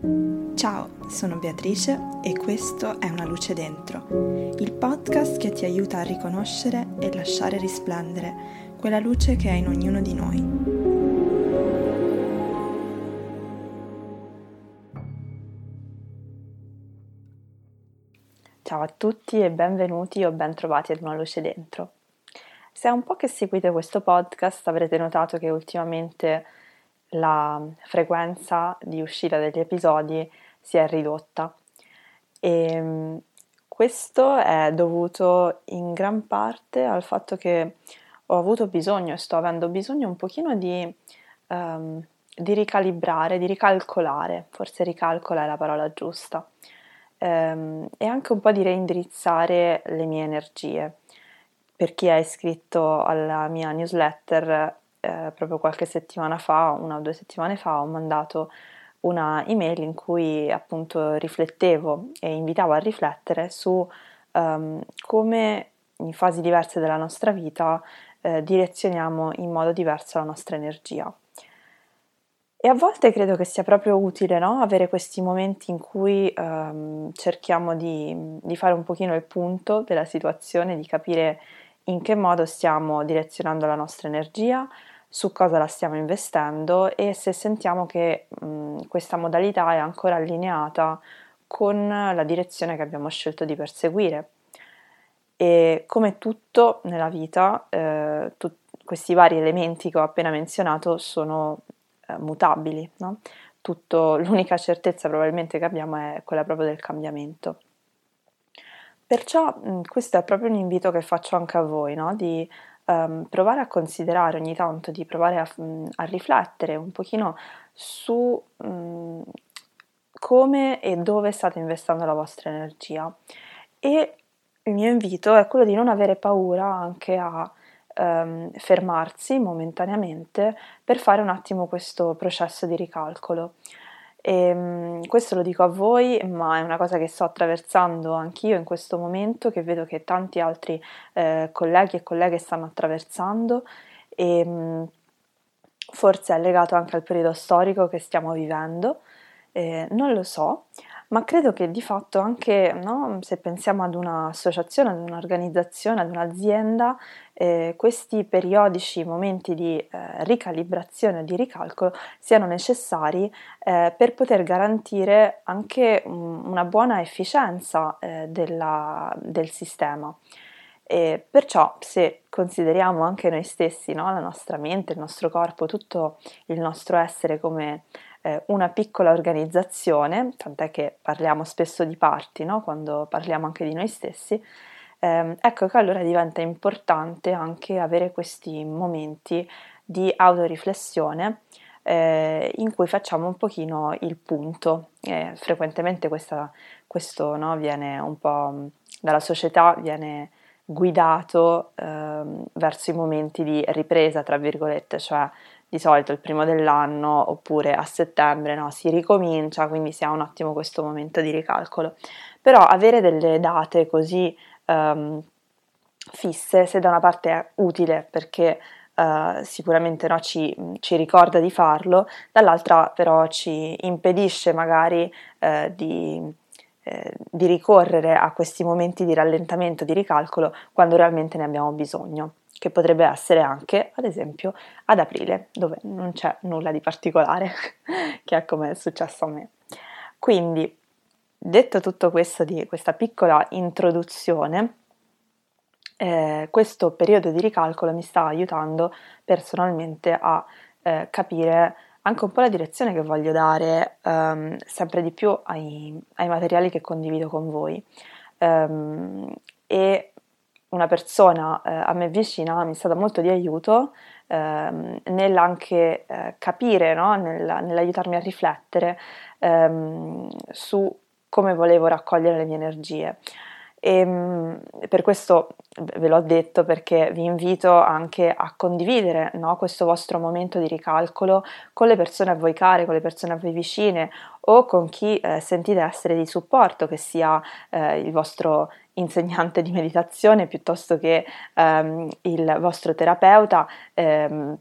Ciao, sono Beatrice e questo è Una luce dentro, il podcast che ti aiuta a riconoscere e lasciare risplendere quella luce che è in ognuno di noi. Ciao a tutti e benvenuti o bentrovati ad Una luce dentro. Se è un po' che seguite questo podcast avrete notato che ultimamente la frequenza di uscita degli episodi si è ridotta e mm, questo è dovuto in gran parte al fatto che ho avuto bisogno e sto avendo bisogno un pochino di, um, di ricalibrare, di ricalcolare, forse ricalcola è la parola giusta, um, e anche un po' di reindirizzare le mie energie. Per chi è iscritto alla mia newsletter eh, proprio qualche settimana fa, una o due settimane fa, ho mandato una email in cui appunto riflettevo e invitavo a riflettere su um, come in fasi diverse della nostra vita eh, direzioniamo in modo diverso la nostra energia. E a volte credo che sia proprio utile no? avere questi momenti in cui um, cerchiamo di, di, fare un pochino il punto della situazione, di capire in che modo stiamo direzionando la nostra energia, su cosa la stiamo investendo e se sentiamo che mh, questa modalità è ancora allineata con la direzione che abbiamo scelto di perseguire. E come tutto nella vita, eh, tu, questi vari elementi che ho appena menzionato sono eh, mutabili. No? Tutto, l'unica certezza probabilmente che abbiamo è quella proprio del cambiamento. Perciò mh, questo è proprio un invito che faccio anche a voi, no? di um, provare a considerare ogni tanto, di provare a, a riflettere un pochino su um, come e dove state investendo la vostra energia. E il mio invito è quello di non avere paura anche a um, fermarsi momentaneamente per fare un attimo questo processo di ricalcolo. E, ehm, questo lo dico a voi, ma è una cosa che sto attraversando anch'io in questo momento, che vedo che tanti altri eh, colleghi e colleghe stanno attraversando. E ehm, forse è legato anche al periodo storico che stiamo vivendo, eh, non lo so, ma credo che di fatto anche no, se pensiamo ad un'associazione, ad un'organizzazione, ad un'azienda, eh, questi periodici momenti di eh, ricalibrazione, di ricalcolo siano necessari eh, per poter garantire anche un, una buona efficienza eh, della, del sistema. E perciò se consideriamo anche noi stessi, no, la nostra mente, il nostro corpo, tutto il nostro essere come eh, una piccola organizzazione, tant'è che parliamo spesso di parti no? quando parliamo anche di noi stessi, ehm, ecco che allora diventa importante anche avere questi momenti di autoriflessione eh, in cui facciamo un pochino il punto. Eh, frequentemente questa, questo no, viene un po' dalla società, viene guidato eh, verso i momenti di ripresa, tra virgolette, cioè di solito il primo dell'anno oppure a settembre no, si ricomincia, quindi si ha un attimo questo momento di ricalcolo. Però avere delle date così um, fisse, se da una parte è utile perché uh, sicuramente no, ci, ci, ricorda di farlo, dall'altra però ci impedisce magari uh, di, uh, di ricorrere a questi momenti di rallentamento, di ricalcolo, quando realmente ne abbiamo bisogno che potrebbe essere anche, ad esempio, ad aprile, dove non c'è nulla di particolare, che è come è successo a me. Quindi, detto tutto questo di questa piccola introduzione, eh, questo periodo di ricalcolo mi sta aiutando personalmente a eh, capire anche un po' la direzione che voglio dare um, sempre di più ai, ai, materiali che condivido con voi. Um, e una persona eh, a me vicina mi è stata molto di aiuto ehm, nell'anche eh, capire, no? Nel, nell'aiutarmi a riflettere ehm, su come volevo raccogliere le mie energie. E ehm, per questo ve l'ho detto perché vi invito anche a condividere no, questo vostro momento di ricalcolo con le persone a voi care, con le persone a voi vicine o con chi eh, sentite essere di supporto, che sia eh, il vostro insegnante di meditazione piuttosto che ehm, il vostro terapeuta. Ehm,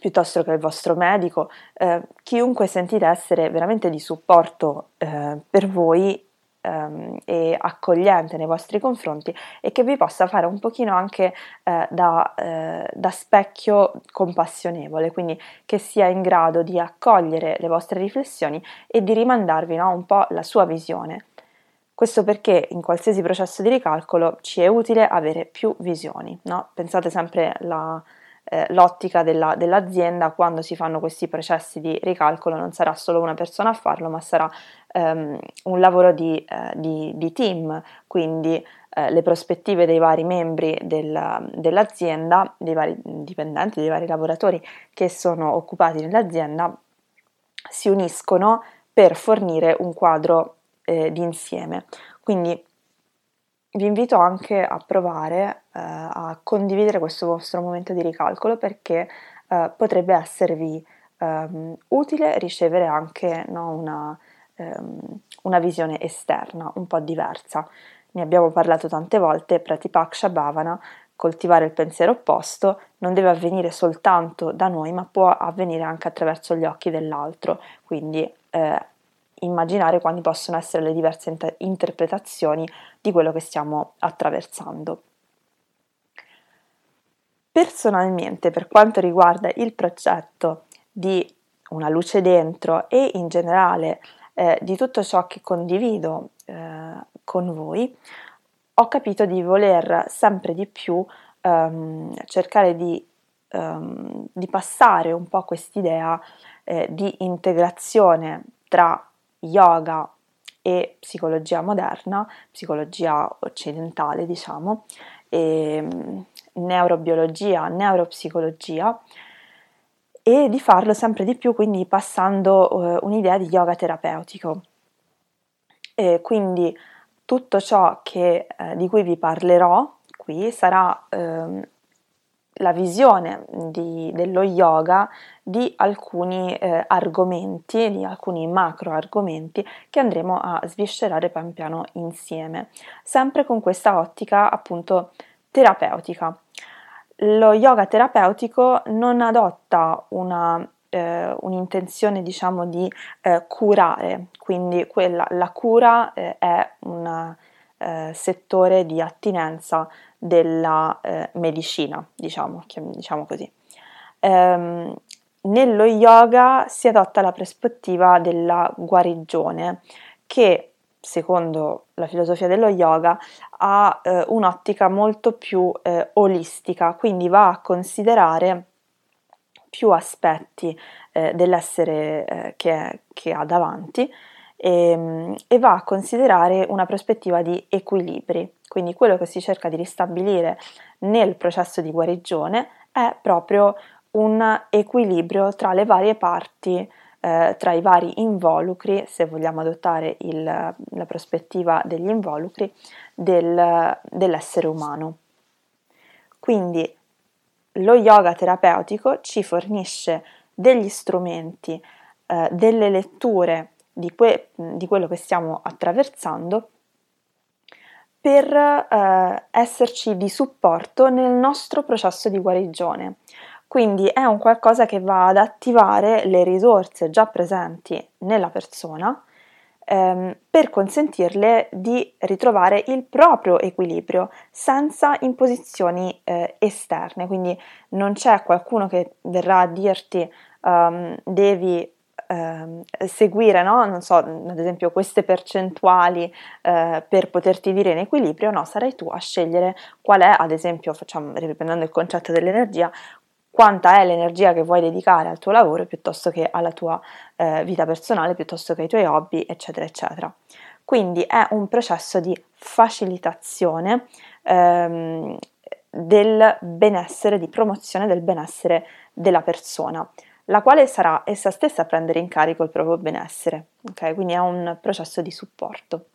piuttosto che il vostro medico, eh, chiunque sentite essere veramente di supporto eh, per voi ehm, e accogliente nei vostri confronti e che vi possa fare un pochino anche eh, da, eh, da specchio compassionevole, quindi che sia in grado di accogliere le vostre riflessioni e di rimandarvi no, un po' la sua visione. Questo perché in qualsiasi processo di ricalcolo ci è utile avere più visioni. No? Pensate sempre alla, eh, l'ottica della, dell'azienda quando si fanno questi processi di ricalcolo non sarà solo una persona a farlo, ma sarà ehm, un lavoro di, eh, di, di team, quindi eh, le prospettive dei vari membri del, dell'azienda, dei vari dipendenti, dei vari lavoratori che sono occupati nell'azienda, si uniscono per fornire un quadro eh, d'insieme. Quindi vi invito anche a provare eh, a condividere questo vostro momento di ricalcolo perché eh, potrebbe esservi ehm, utile ricevere anche no, una, ehm, una, visione esterna un po' diversa. Ne abbiamo parlato tante volte, Pratipaksha Bhavana, coltivare il pensiero opposto, non deve avvenire soltanto da noi, ma può avvenire anche attraverso gli occhi dell'altro, quindi eh, immaginare quali possono essere le diverse inter- interpretazioni di quello che stiamo attraversando. Personalmente, per quanto riguarda il progetto di una luce dentro e in generale eh, di tutto ciò che condivido eh, con voi, ho capito di voler sempre di più ehm, cercare di, ehm, di, passare un po' quest'idea eh, di integrazione tra yoga e psicologia moderna, psicologia occidentale diciamo, e mm, neurobiologia, neuropsicologia e di farlo sempre di più quindi passando uh, un'idea di yoga terapeutico. E quindi tutto ciò che, eh, di cui vi parlerò qui sarà eh, la visione di, dello yoga di alcuni eh, argomenti, di alcuni macro argomenti che andremo a sviscerare pian piano insieme, sempre con questa ottica appunto terapeutica. Lo yoga terapeutico non adotta una, eh, un'intenzione diciamo di eh, curare, quindi quella, la cura eh, è un eh, settore di attinenza della eh, medicina, diciamo, diciamo così. Ehm, nello yoga si adotta la prospettiva della guarigione che secondo la filosofia dello yoga ha eh, un'ottica molto più eh, olistica, quindi va a considerare più aspetti eh, dell'essere eh, che, che, ha davanti e, ehm, e va a considerare una prospettiva di equilibri. Quindi quello che si cerca di ristabilire nel processo di guarigione è proprio un equilibrio tra le varie parti, eh, tra i vari involucri, se vogliamo adottare il, la prospettiva degli involucri, del, dell'essere umano. Quindi lo yoga terapeutico ci fornisce degli strumenti, eh, delle letture di, que- di quello che stiamo attraversando per eh, esserci di supporto nel nostro processo di guarigione. Quindi è un qualcosa che va ad attivare le risorse già presenti nella persona ehm, per consentirle di ritrovare il proprio equilibrio senza imposizioni eh, esterne. Quindi non c'è qualcuno che verrà a dirti um, devi eh, seguire, no? so, ad esempio queste percentuali eh, per poterti dire in equilibrio, no, sarai tu a scegliere qual è, ad esempio, facciamo, riprendendo il concetto dell'energia, quanta è l'energia che vuoi dedicare al tuo lavoro piuttosto che alla tua eh, vita personale, piuttosto che ai tuoi hobby, eccetera, eccetera. Quindi è un processo di facilitazione ehm, del benessere, di promozione del benessere della persona la quale sarà essa stessa a prendere in carico il proprio benessere. Okay? Quindi è un processo di supporto.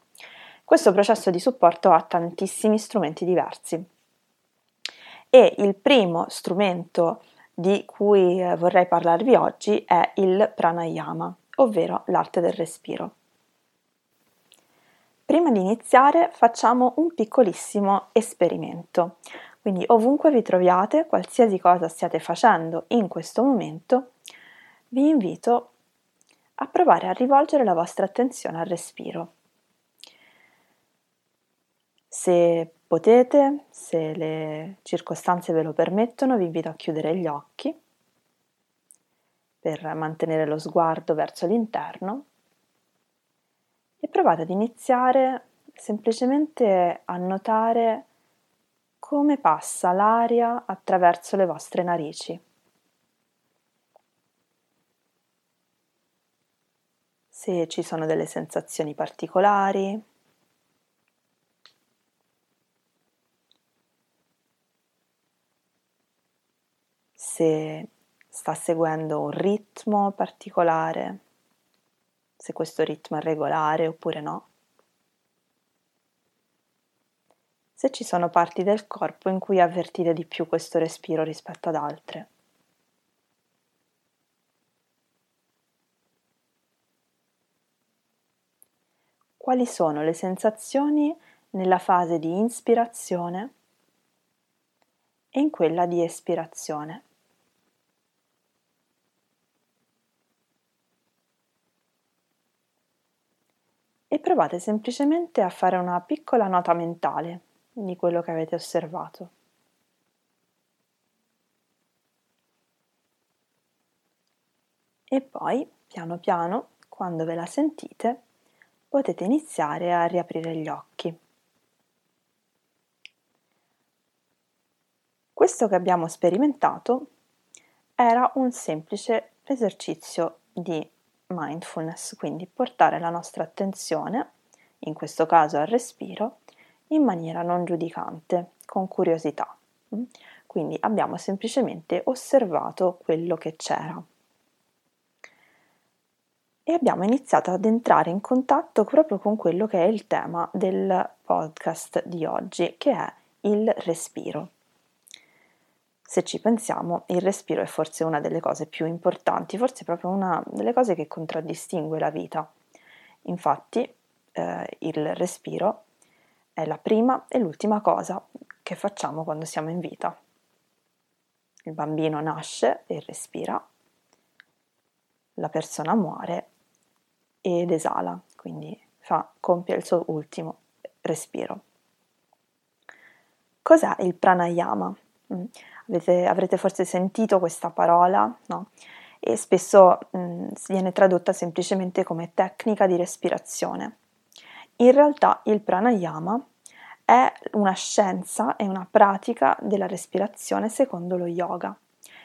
Questo processo di supporto ha tantissimi strumenti diversi e il primo strumento di cui eh, vorrei parlarvi oggi è il pranayama, ovvero l'arte del respiro. Prima di iniziare facciamo un piccolissimo esperimento. Quindi ovunque vi troviate, qualsiasi cosa stiate facendo in questo momento, vi invito a provare a rivolgere la vostra attenzione al respiro. Se potete, se le circostanze ve lo permettono, vi invito a chiudere gli occhi per mantenere lo sguardo verso l'interno e provate ad iniziare semplicemente a notare come passa l'aria attraverso le vostre narici. Se ci sono delle sensazioni particolari, se sta seguendo un ritmo particolare, se questo ritmo è regolare oppure no. Se ci sono parti del corpo in cui avvertite di più questo respiro rispetto ad altre. Quali sono le sensazioni nella fase di inspirazione e in quella di espirazione? e provate semplicemente a fare una piccola nota mentale di quello che avete osservato. E poi, piano piano, quando ve la sentite, potete iniziare a riaprire gli occhi. Questo che abbiamo sperimentato era un semplice esercizio di mindfulness, quindi portare la nostra attenzione, in questo caso al respiro, in maniera non giudicante, con curiosità. Quindi abbiamo semplicemente osservato quello che c'era. E abbiamo iniziato ad entrare in contatto proprio con quello che è il tema del podcast di oggi, che è il respiro. Se ci pensiamo, il respiro è forse una delle cose più importanti, forse proprio una delle cose che contraddistingue la vita. Infatti, eh, il respiro è la prima e l'ultima cosa che facciamo quando siamo in vita. Il bambino nasce e respira, la persona muore ed esala, quindi fa, compie il suo ultimo respiro. Cos'è il pranayama? Mm. Avete, avrete forse sentito questa parola, no? E spesso mm, viene tradotta semplicemente come tecnica di respirazione. In realtà il pranayama è una scienza e una pratica della respirazione secondo lo yoga,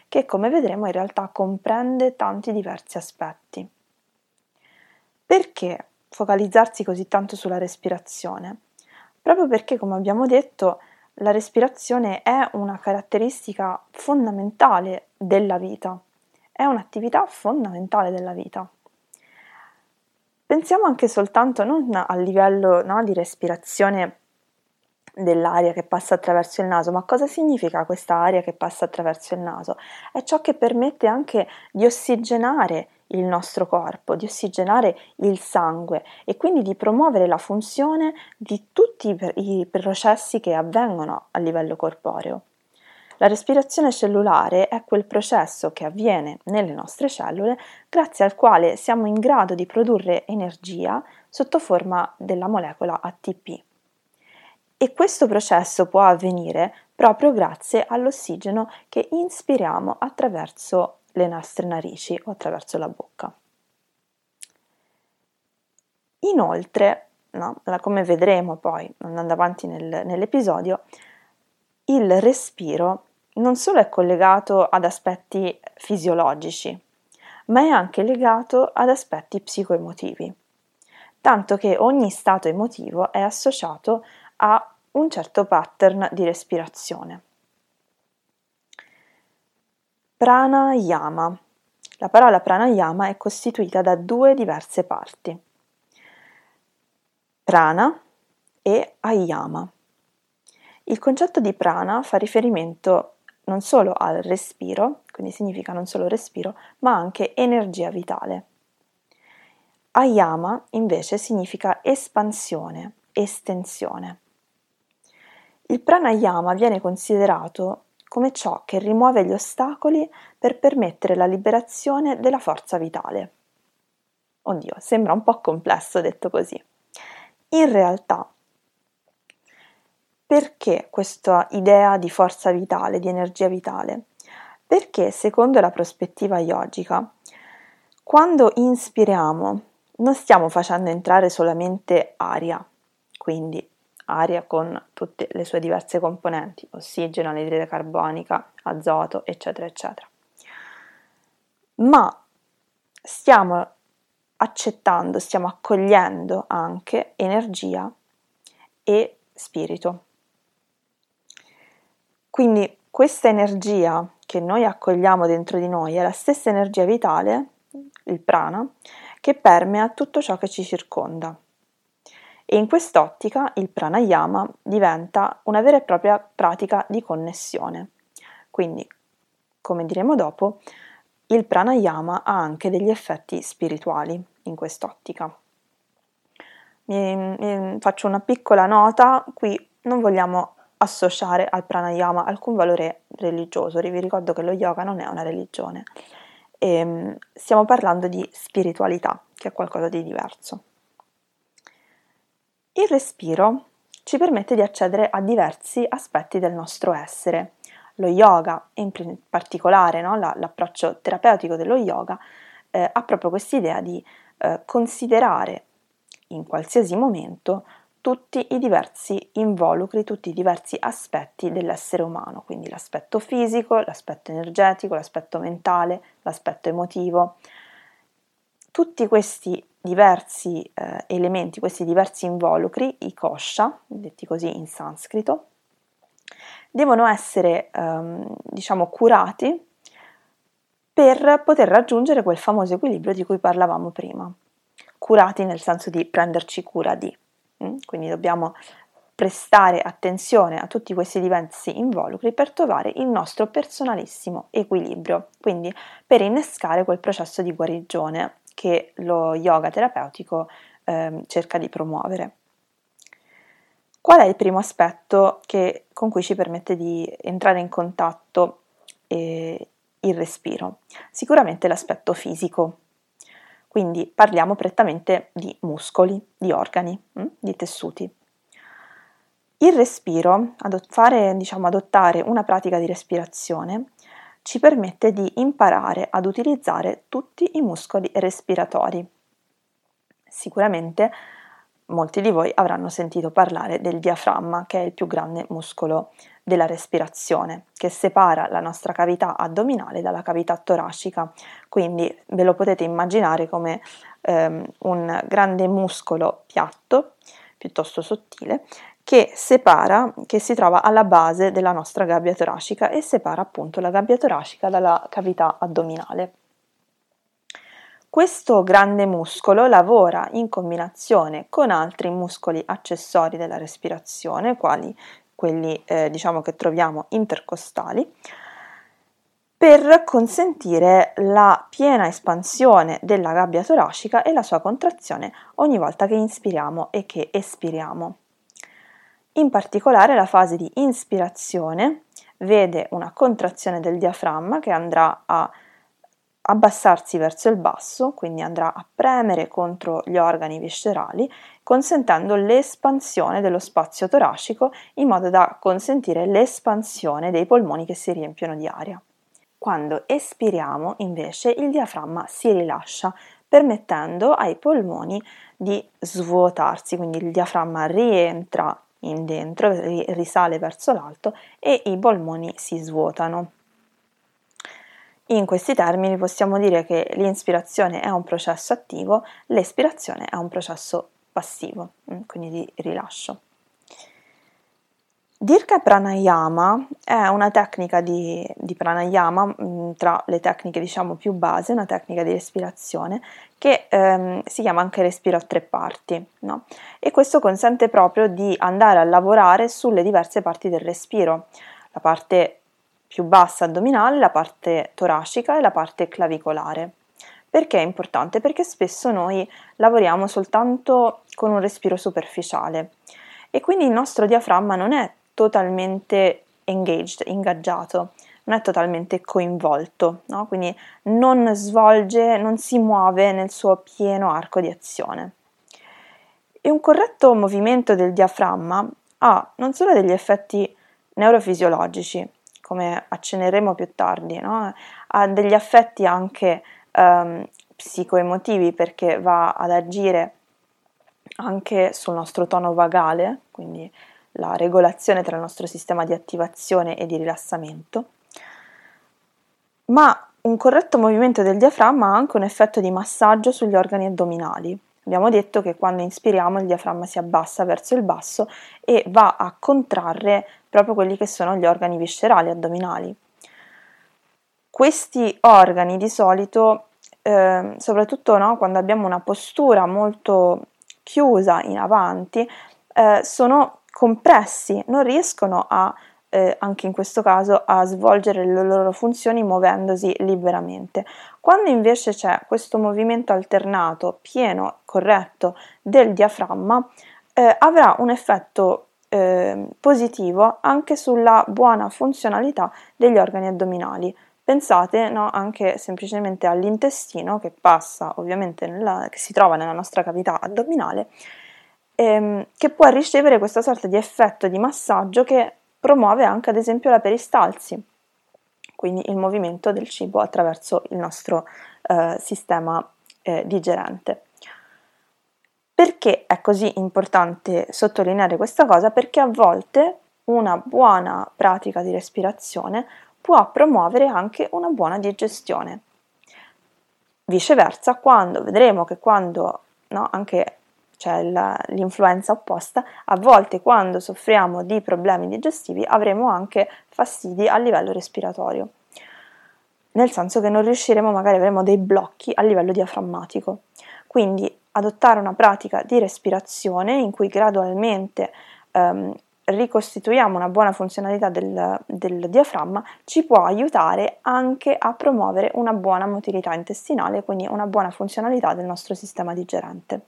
che come vedremo in realtà comprende tanti diversi aspetti. Perché focalizzarsi così tanto sulla respirazione? Proprio perché, come abbiamo detto, la respirazione è una caratteristica fondamentale della vita, è un'attività fondamentale della vita. Pensiamo anche soltanto non a livello no, di respirazione dell'aria che passa attraverso il naso, ma cosa significa questa aria che passa attraverso il naso? È ciò che permette anche di ossigenare il nostro corpo, di ossigenare il sangue e quindi di promuovere la funzione di tutti i processi che avvengono a livello corporeo. La respirazione cellulare è quel processo che avviene nelle nostre cellule grazie al quale siamo in grado di produrre energia sotto forma della molecola ATP. E questo processo può avvenire proprio grazie all'ossigeno che inspiriamo attraverso le nostre narici o attraverso la bocca. Inoltre, no, come vedremo poi andando avanti nel, nell'episodio, il respiro non solo è collegato ad aspetti fisiologici, ma è anche legato ad aspetti psicoemotivi, tanto che ogni stato emotivo è associato a un certo pattern di respirazione. Pranayama. La parola pranayama è costituita da due diverse parti. Prana e ayama. Il concetto di prana fa riferimento non solo al respiro, quindi significa non solo respiro, ma anche energia vitale. Ayama invece significa espansione, estensione. Il pranayama viene considerato come ciò che rimuove gli ostacoli per permettere la liberazione della forza vitale. Oddio, sembra un po' complesso detto così. In realtà, perché questa idea di forza vitale, di energia vitale? Perché secondo la prospettiva yogica, quando inspiriamo non stiamo facendo entrare solamente aria, quindi aria con tutte le sue diverse componenti, ossigeno, anidride carbonica, azoto, eccetera, eccetera. Ma stiamo accettando, stiamo accogliendo anche energia e spirito. Quindi questa energia che noi accogliamo dentro di noi è la stessa energia vitale, il prana, che permea tutto ciò che ci circonda. E in quest'ottica il pranayama diventa una vera e propria pratica di connessione. Quindi, come diremo dopo, il pranayama ha anche degli effetti spirituali in quest'ottica. Mi, mi faccio una piccola nota, qui non vogliamo associare al pranayama alcun valore religioso, vi ricordo che lo yoga non è una religione, e, ehm, stiamo parlando di spiritualità, che è qualcosa di diverso. Il respiro ci permette di accedere a diversi aspetti del nostro essere. Lo yoga, in particolare no, l'approccio terapeutico dello yoga, eh, ha proprio quest'idea di eh, considerare in qualsiasi momento tutti i diversi involucri, tutti i diversi aspetti dell'essere umano, quindi l'aspetto fisico, l'aspetto energetico, l'aspetto mentale, l'aspetto emotivo. Tutti questi diversi eh, elementi, questi diversi involucri, i kosha, detti così in sanscrito, devono essere ehm, diciamo curati per poter raggiungere quel famoso equilibrio di cui parlavamo prima. Curati nel senso di prenderci cura di. Mm? Quindi dobbiamo prestare attenzione a tutti questi diversi involucri per trovare il nostro personalissimo equilibrio, quindi per innescare quel processo di guarigione che lo yoga terapeutico eh, cerca di promuovere. Qual è il primo aspetto che, con cui ci permette di entrare in contatto eh, il respiro? Sicuramente l'aspetto fisico, quindi parliamo prettamente di muscoli, di organi, hm, di tessuti. Il respiro, fare, diciamo, adottare una pratica di respirazione, ci permette di imparare ad utilizzare tutti i muscoli respiratori. Sicuramente molti di voi avranno sentito parlare del diaframma, che è il più grande muscolo della respirazione, che separa la nostra cavità addominale dalla cavità toracica. Quindi ve lo potete immaginare come ehm, un grande muscolo piatto, piuttosto sottile, che separa, che si trova alla base della nostra gabbia toracica e separa appunto la gabbia toracica dalla cavità addominale. Questo grande muscolo lavora in combinazione con altri muscoli accessori della respirazione, quali quelli eh, diciamo che troviamo intercostali, per consentire la piena espansione della gabbia toracica e la sua contrazione ogni volta che inspiriamo e che espiriamo. In particolare la fase di inspirazione vede una contrazione del diaframma che andrà a abbassarsi verso il basso, quindi andrà a premere contro gli organi viscerali, consentendo l'espansione dello spazio toracico in modo da consentire l'espansione dei polmoni che si riempiono di aria. Quando espiriamo, invece, il diaframma si rilascia, permettendo ai polmoni di svuotarsi, quindi il diaframma rientra in dentro, risale verso l'alto e i polmoni si svuotano. In questi termini possiamo dire che l'inspirazione è un processo attivo, l'espirazione è un processo passivo, mm, quindi di rilascio. Dirka Pranayama è una tecnica di, di pranayama mm, tra le tecniche diciamo più base, una tecnica di respirazione che ehm, si chiama anche respiro a tre parti no? e questo consente proprio di andare a lavorare sulle diverse parti del respiro, la parte più bassa addominale, la parte toracica e la parte clavicolare. Perché è importante? Perché spesso noi lavoriamo soltanto con un respiro superficiale e quindi il nostro diaframma non è totalmente engaged, ingaggiato, non è totalmente coinvolto, no? quindi non svolge, non si muove nel suo pieno arco di azione. E un corretto movimento del diaframma ha non solo degli effetti neurofisiologici, come accenneremo più tardi, no? ha degli effetti anche um, psicoemotivi perché va ad agire anche sul nostro tono vagale, quindi la regolazione tra il nostro sistema di attivazione e di rilassamento, ma un corretto movimento del diaframma ha anche un effetto di massaggio sugli organi addominali. Abbiamo detto che quando inspiriamo il diaframma si abbassa verso il basso e va a contrarre proprio quelli che sono gli organi viscerali addominali. Questi organi di solito, eh, soprattutto no, quando abbiamo una postura molto chiusa in avanti, eh, sono compressi, non riescono a, eh, anche in questo caso, a svolgere le loro funzioni muovendosi liberamente. Quando invece c'è questo movimento alternato, pieno, corretto del diaframma, eh, avrà un effetto eh, positivo anche sulla buona funzionalità degli organi addominali. Pensate no, anche semplicemente all'intestino che passa ovviamente nella, che si trova nella nostra cavità addominale ehm, che può ricevere questa sorta di effetto di massaggio che promuove anche ad esempio la peristalsi, quindi il movimento del cibo attraverso il nostro eh, sistema eh, digerente. Perché è così importante sottolineare questa cosa? Perché a volte una buona pratica di respirazione può promuovere anche una buona digestione. Viceversa, quando vedremo che quando no, anche cioè la, l'influenza opposta, a volte quando soffriamo di problemi digestivi avremo anche fastidi a livello respiratorio, nel senso che non riusciremo, magari avremo dei blocchi a livello diaframmatico. Quindi adottare una pratica di respirazione in cui gradualmente ehm, ricostituiamo una buona funzionalità del, del, diaframma ci può aiutare anche a promuovere una buona motilità intestinale, quindi una buona funzionalità del nostro sistema digerente.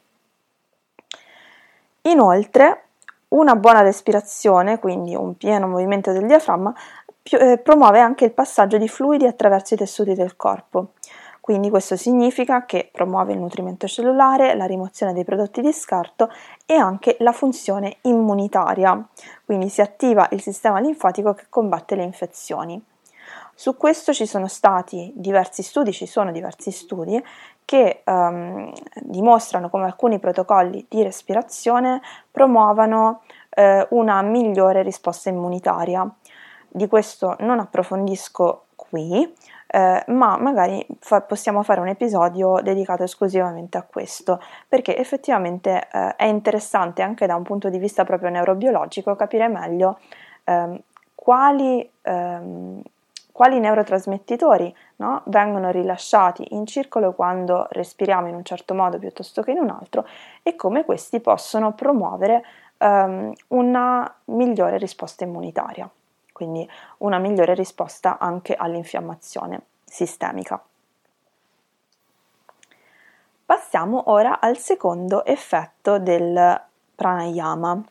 Inoltre, una buona respirazione, quindi un pieno movimento del diaframma, eh, promuove anche il passaggio di fluidi attraverso i tessuti del corpo. Quindi questo significa che promuove il nutrimento cellulare, la rimozione dei prodotti di scarto e anche la funzione immunitaria. Quindi si attiva il sistema linfatico che combatte le infezioni. Su questo ci sono stati diversi studi, ci sono diversi studi che um, dimostrano come alcuni protocolli di respirazione promuovano eh, una migliore risposta immunitaria. Di questo non approfondisco qui, eh, ma magari fa- possiamo fare un episodio dedicato esclusivamente a questo, perché effettivamente eh, è interessante anche da un punto di vista proprio neurobiologico capire meglio ehm, quali ehm, quali neurotrasmettitori no, vengono rilasciati in circolo quando respiriamo in un certo modo piuttosto che in un altro e come questi possono promuovere um, una migliore risposta immunitaria, quindi una migliore risposta anche all'infiammazione sistemica. Passiamo ora al secondo effetto del pranayama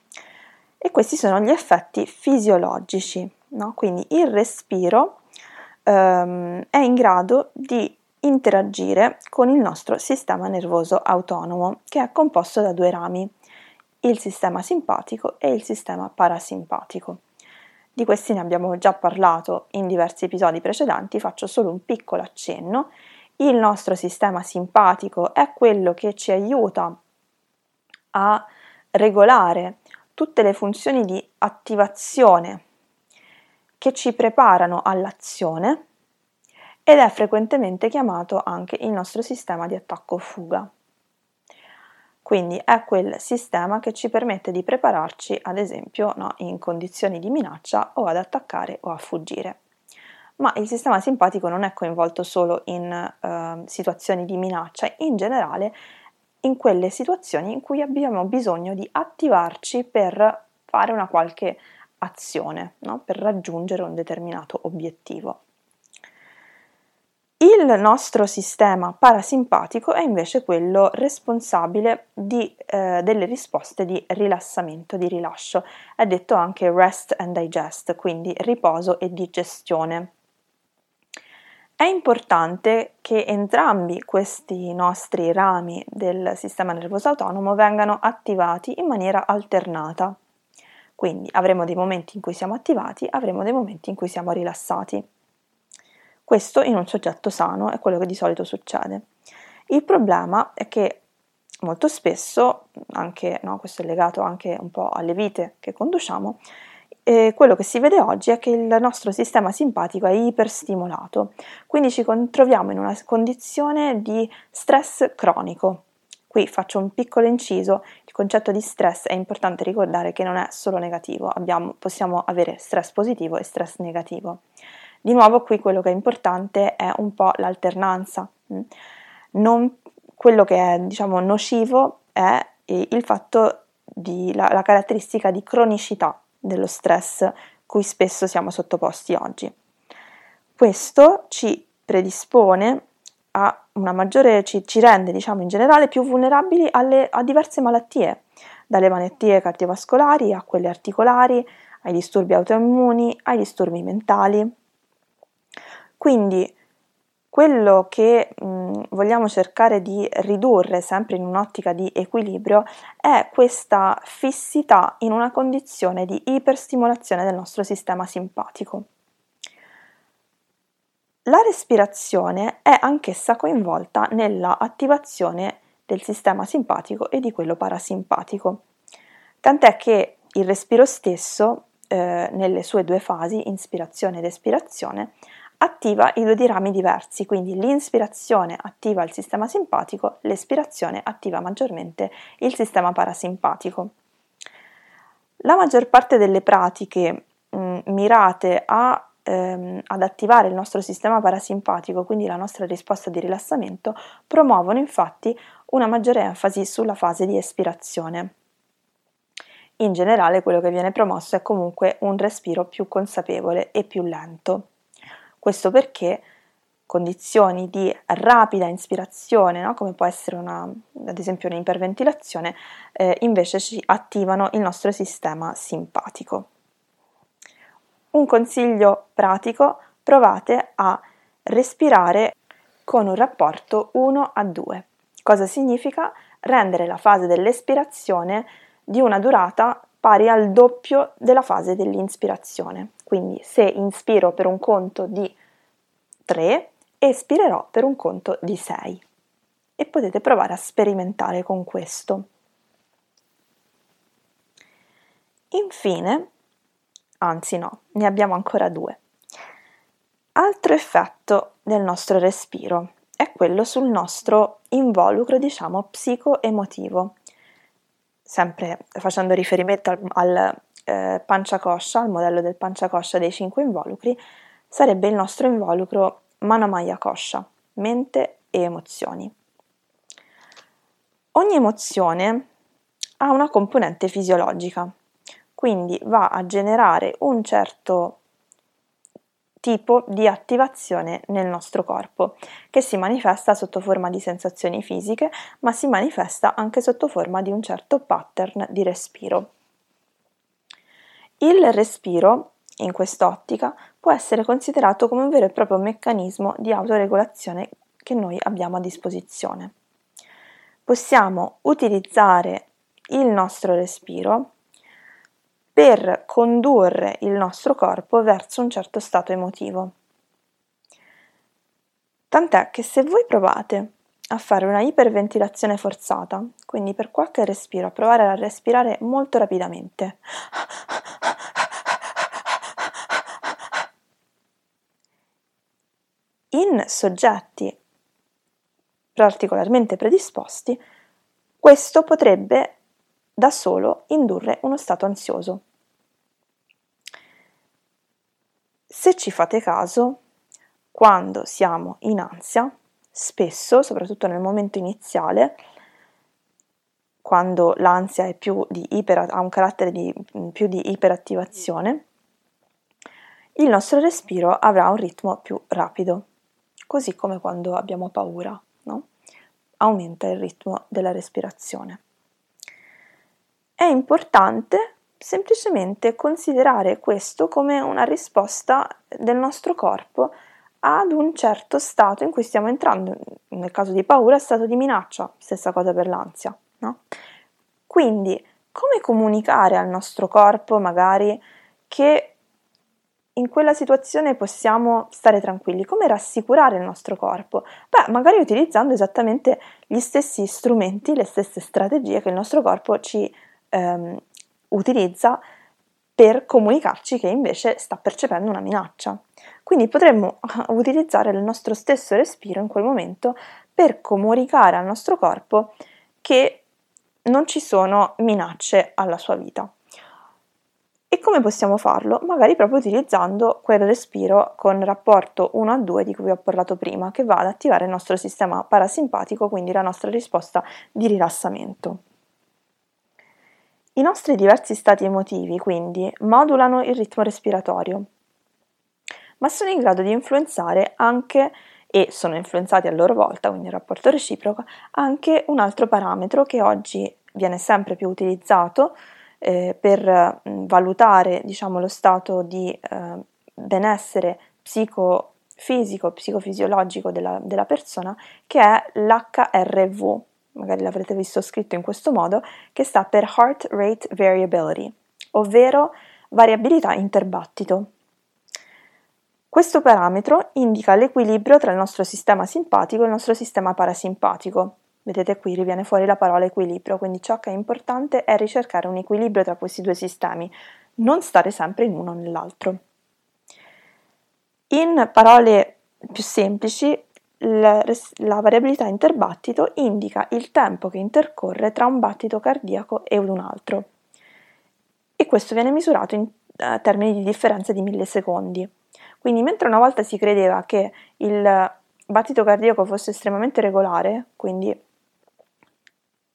e questi sono gli effetti fisiologici, no? quindi il respiro ehm, è in grado di interagire con il nostro sistema nervoso autonomo, che è composto da due rami, il sistema simpatico e il sistema parasimpatico. Di questi ne abbiamo già parlato in diversi episodi precedenti, faccio solo un piccolo accenno. Il nostro sistema simpatico è quello che ci aiuta a regolare tutte le funzioni di attivazione che ci preparano all'azione ed è frequentemente chiamato anche il nostro sistema di attacco-fuga. Quindi è quel sistema che ci permette di prepararci, ad esempio, no, in condizioni di minaccia o ad attaccare o a fuggire. Ma il sistema simpatico non è coinvolto solo in eh, situazioni di minaccia, in generale in quelle situazioni in cui abbiamo bisogno di attivarci per fare una qualche azione no? per raggiungere un determinato obiettivo. Il nostro sistema parasimpatico è invece quello responsabile di, eh, delle risposte di rilassamento, di rilascio. È detto anche rest and digest, quindi riposo e digestione. È importante che entrambi questi nostri rami del sistema nervoso autonomo vengano attivati in maniera alternata. Quindi avremo dei momenti in cui siamo attivati, avremo dei momenti in cui siamo rilassati. Questo in un soggetto sano è quello che di solito succede. Il problema è che molto spesso, anche, no, questo è legato anche un po' alle vite che conduciamo, eh, quello che si vede oggi è che il nostro sistema simpatico è iperstimolato, quindi ci troviamo in una condizione di stress cronico. Qui faccio un piccolo inciso, il concetto di stress è importante ricordare che non è solo negativo, Abbiamo, possiamo avere stress positivo e stress negativo. Di nuovo qui quello che è importante è un po' l'alternanza. Mm. Non, quello che è diciamo nocivo è il fatto di la, la caratteristica di cronicità dello stress cui spesso siamo sottoposti oggi. Questo ci predispone a una maggiore, ci, ci rende diciamo in generale più vulnerabili alle, a diverse malattie, dalle malattie cardiovascolari a quelle articolari, ai disturbi autoimmuni, ai disturbi mentali. Quindi quello che mh, vogliamo cercare di ridurre sempre in un'ottica di equilibrio è questa fissità in una condizione di iperstimolazione del nostro sistema simpatico. La respirazione è anch'essa coinvolta nella attivazione del sistema simpatico e di quello parasimpatico, tant'è che il respiro stesso, eh, nelle sue due fasi, inspirazione ed espirazione, attiva i due dirami diversi, quindi l'inspirazione attiva il sistema simpatico, l'espirazione attiva maggiormente il sistema parasimpatico. La maggior parte delle pratiche mh, mirate a, ehm, ad attivare il nostro sistema parasimpatico, quindi la nostra risposta di rilassamento, promuovono infatti una maggiore enfasi sulla fase di espirazione. In generale quello che viene promosso è comunque un respiro più consapevole e più lento. Questo perché condizioni di rapida ispirazione, no? come può essere una, ad esempio un'iperventilazione, eh, invece ci attivano il nostro sistema simpatico. Un consiglio pratico, provate a respirare con un rapporto 1 a 2. Cosa significa? Rendere la fase dell'espirazione di una durata pari al doppio della fase dell'inspirazione. Quindi se inspiro per un conto di 3, espirerò per un conto di 6. E potete provare a sperimentare con questo. Infine, anzi no, ne abbiamo ancora due. Altro effetto del nostro respiro è quello sul nostro involucro, diciamo, psico-emotivo. Sempre facendo riferimento al, al eh, panciacoscia, al modello del panciacoscia dei cinque involucri, sarebbe il nostro involucro Manamaya Kosha, mente e emozioni. Ogni emozione ha una componente fisiologica, quindi va a generare un certo tipo di attivazione nel nostro corpo, che si manifesta sotto forma di sensazioni fisiche, ma si manifesta anche sotto forma di un certo pattern di respiro. Il respiro, in quest'ottica, può essere considerato come un vero e proprio meccanismo di autoregolazione che noi abbiamo a disposizione. Possiamo utilizzare il nostro respiro per condurre il nostro corpo verso un certo stato emotivo. Tant'è che se voi provate a fare una iperventilazione forzata, quindi per qualche respiro a provare a respirare molto rapidamente, in soggetti particolarmente predisposti, questo potrebbe da solo indurre uno stato ansioso. Se ci fate caso, quando siamo in ansia, spesso, soprattutto nel momento iniziale, quando l'ansia iper, ha un carattere di, più di iperattivazione, il nostro respiro avrà un ritmo più rapido. così come quando abbiamo paura, no? aumenta il ritmo della respirazione. È importante semplicemente considerare questo come una risposta del nostro corpo ad un certo stato in cui stiamo entrando, nel caso di paura, stato di minaccia, stessa cosa per l'ansia. No? Quindi, come comunicare al nostro corpo magari che in quella situazione possiamo stare tranquilli? Come rassicurare il nostro corpo? Beh, magari utilizzando esattamente gli stessi strumenti, le stesse strategie che il nostro corpo ci ehm, utilizza per comunicarci che invece sta percependo una minaccia. Quindi potremmo utilizzare il nostro stesso respiro in quel momento per comunicare al nostro corpo che non ci sono minacce alla sua vita. E come possiamo farlo? Magari proprio utilizzando quel respiro con rapporto 1 a 2 di cui ho parlato prima, che va ad attivare il nostro sistema parasimpatico, quindi la nostra risposta di rilassamento. I nostri diversi stati emotivi, quindi, modulano il ritmo respiratorio, ma sono in grado di influenzare anche, e sono influenzati a loro volta, quindi il rapporto reciproco, anche un altro parametro che oggi viene sempre più utilizzato eh, per mh, valutare diciamo, lo stato di eh, benessere psicofisico, psicofisiologico della, della persona, che è l'HRV, magari l'avrete visto scritto in questo modo, che sta per Heart Rate Variability, ovvero variabilità interbattito. Questo parametro indica l'equilibrio tra il nostro sistema simpatico e il nostro sistema parasimpatico. Vedete qui riviene fuori la parola equilibrio, quindi ciò che è importante è ricercare un equilibrio tra questi due sistemi, non stare sempre in uno o nell'altro. In parole più semplici, la, la, variabilità interbattito indica il tempo che intercorre tra un battito cardiaco e un altro e questo viene misurato in uh, termini di differenza di millisecondi. Quindi mentre una volta si credeva che il battito cardiaco fosse estremamente regolare, quindi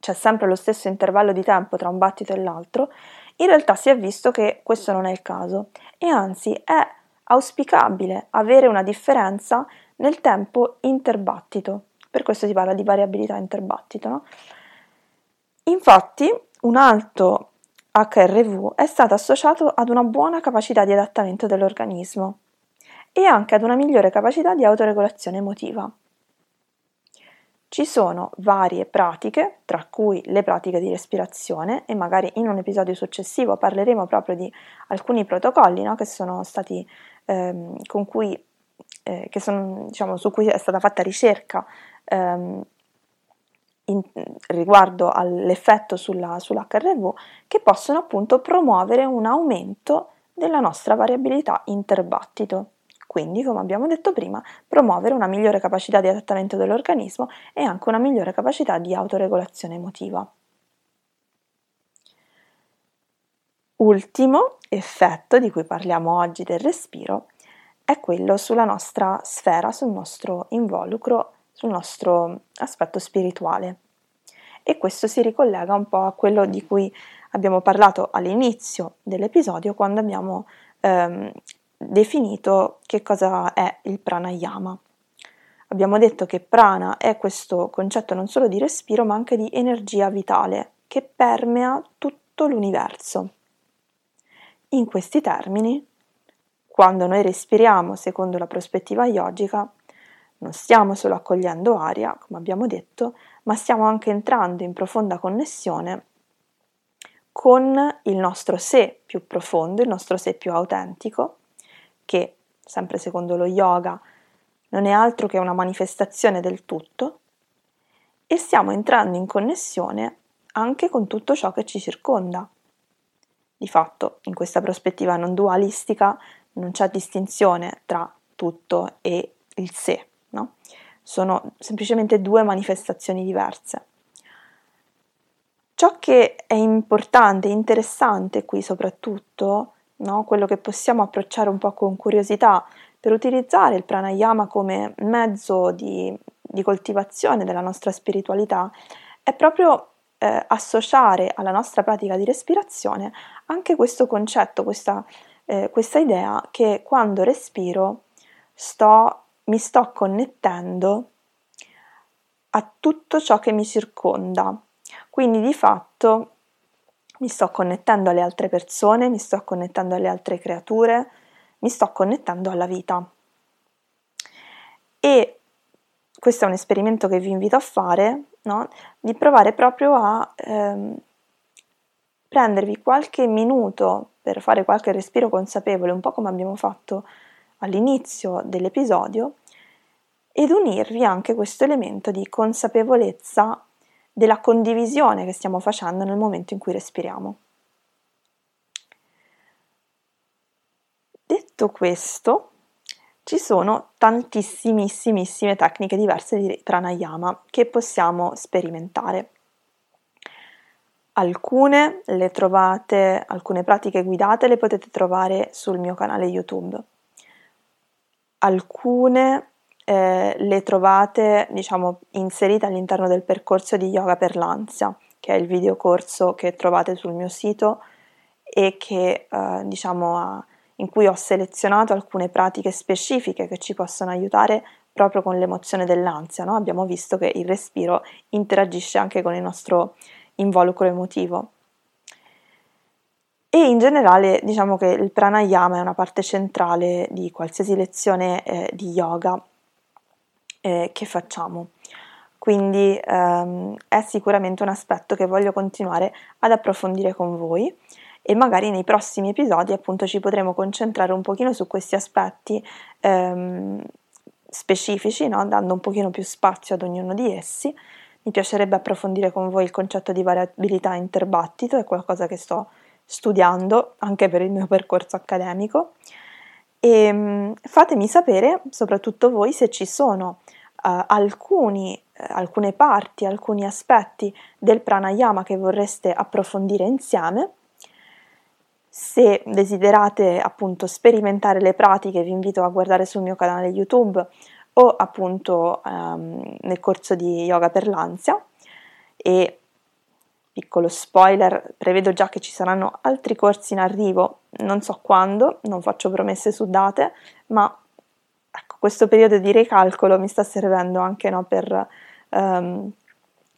c'è sempre lo stesso intervallo di tempo tra un battito e l'altro, in realtà si è visto che questo non è il caso e anzi è auspicabile avere una differenza nel tempo interbattito. Per questo si parla di variabilità interbattito. No? Infatti, un alto HRV è stato associato ad una buona capacità di adattamento dell'organismo e anche ad una migliore capacità di autoregolazione emotiva. Ci sono varie pratiche, tra cui le pratiche di respirazione, e magari in un episodio successivo parleremo proprio di alcuni protocolli no, che sono stati ehm, con cui eh, sono, diciamo, su cui è stata fatta ricerca ehm, in, riguardo all'effetto sulla, sull'HRV, che possono appunto promuovere un aumento della nostra variabilità interbattito. Quindi, come abbiamo detto prima, promuovere una migliore capacità di adattamento dell'organismo e anche una migliore capacità di autoregolazione emotiva. Ultimo effetto di cui parliamo oggi del respiro è quello sulla nostra sfera, sul nostro involucro, sul nostro aspetto spirituale. E questo si ricollega un po' a quello di cui abbiamo parlato all'inizio dell'episodio quando abbiamo ehm, definito che cosa è il pranayama. Abbiamo detto che prana è questo concetto non solo di respiro ma anche di energia vitale che permea tutto l'universo. In questi termini quando noi respiriamo secondo la prospettiva yogica, non stiamo solo accogliendo aria, come abbiamo detto, ma stiamo anche entrando in profonda connessione con il nostro sé più profondo, il nostro sé più autentico, che, sempre secondo lo yoga, non è altro che una manifestazione del tutto, e stiamo entrando in connessione anche con tutto ciò che ci circonda. Di fatto, in questa prospettiva non dualistica, non c'è distinzione tra tutto e il sé, no? Sono semplicemente due manifestazioni diverse. Ciò che è importante, interessante qui soprattutto, no? quello che possiamo approcciare un po' con curiosità per utilizzare il pranayama come mezzo di, di coltivazione della nostra spiritualità, è proprio eh, associare alla nostra pratica di respirazione anche questo concetto, questa eh, questa idea che quando respiro sto mi sto connettendo a tutto ciò che mi circonda. Quindi di fatto mi sto connettendo alle altre persone, mi sto connettendo alle altre creature, mi sto connettendo alla vita. E questo è un esperimento che vi invito a fare, no? di provare proprio a ehm, prendervi qualche minuto per fare qualche respiro consapevole, un po' come abbiamo fatto all'inizio dell'episodio, ed unirvi anche questo elemento di consapevolezza della condivisione che stiamo facendo nel momento in cui respiriamo. Detto questo, ci sono tantissimissime tecniche diverse di pranayama che possiamo sperimentare. Alcune le trovate, alcune pratiche guidate le potete trovare sul mio canale YouTube. Alcune eh, le trovate, diciamo, inserite all'interno del percorso di yoga per l'ansia, che è il videocorso che trovate sul mio sito e che, eh, diciamo, ha in cui ho selezionato alcune pratiche specifiche che ci possono aiutare proprio con l'emozione dell'ansia. No? Abbiamo visto che il respiro interagisce anche con il nostro involucro emotivo. E in generale diciamo che il pranayama è una parte centrale di qualsiasi lezione eh, di yoga eh, che facciamo. Quindi ehm, è sicuramente un aspetto che voglio continuare ad approfondire con voi e magari nei prossimi episodi appunto ci potremo concentrare un pochino su questi aspetti ehm, specifici, no? dando un pochino più spazio ad ognuno di essi. Mi piacerebbe approfondire con voi il concetto di variabilità interbattito, è qualcosa che sto studiando anche per il mio percorso accademico. E ehm, fatemi sapere, soprattutto voi, se ci sono uh, alcuni, uh, alcune parti, alcuni aspetti del pranayama che vorreste approfondire insieme se desiderate appunto sperimentare le pratiche vi invito a guardare sul mio canale YouTube o appunto um, nel corso di yoga per l'ansia e piccolo spoiler, prevedo già che ci saranno altri corsi in arrivo, non so quando, non faccio promesse su date, ma ecco, questo periodo di ricalcolo mi sta servendo anche no, per um,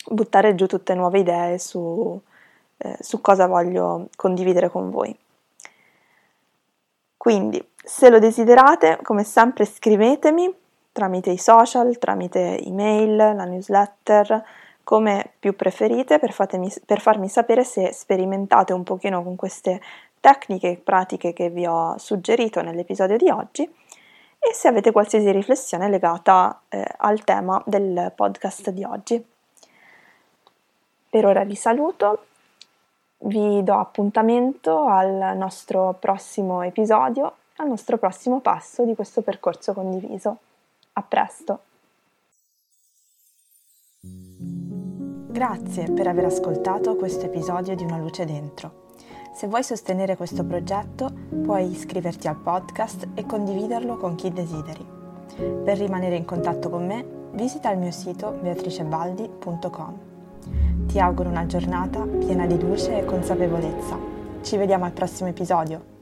buttare giù tutte nuove idee su, eh, su cosa voglio condividere con voi. Quindi, se lo desiderate, come sempre scrivetemi tramite i social, tramite email, la newsletter, come più preferite per, fatemi, per farmi sapere se sperimentate un pochino con queste tecniche e pratiche che vi ho suggerito nell'episodio di oggi e se avete qualsiasi riflessione legata eh, al tema del podcast di oggi. Per ora vi saluto vi do appuntamento al nostro prossimo episodio, al nostro prossimo passo di questo percorso condiviso. A presto! Grazie per aver ascoltato questo episodio di Una luce dentro. Se vuoi sostenere questo progetto, puoi iscriverti al podcast e condividerlo con chi desideri. Per rimanere in contatto con me, visita il mio sito beatricebaldi.com. Ti auguro una giornata piena di luce e consapevolezza. Ci vediamo al prossimo episodio.